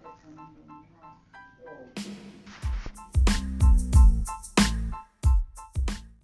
什么被成年的遗。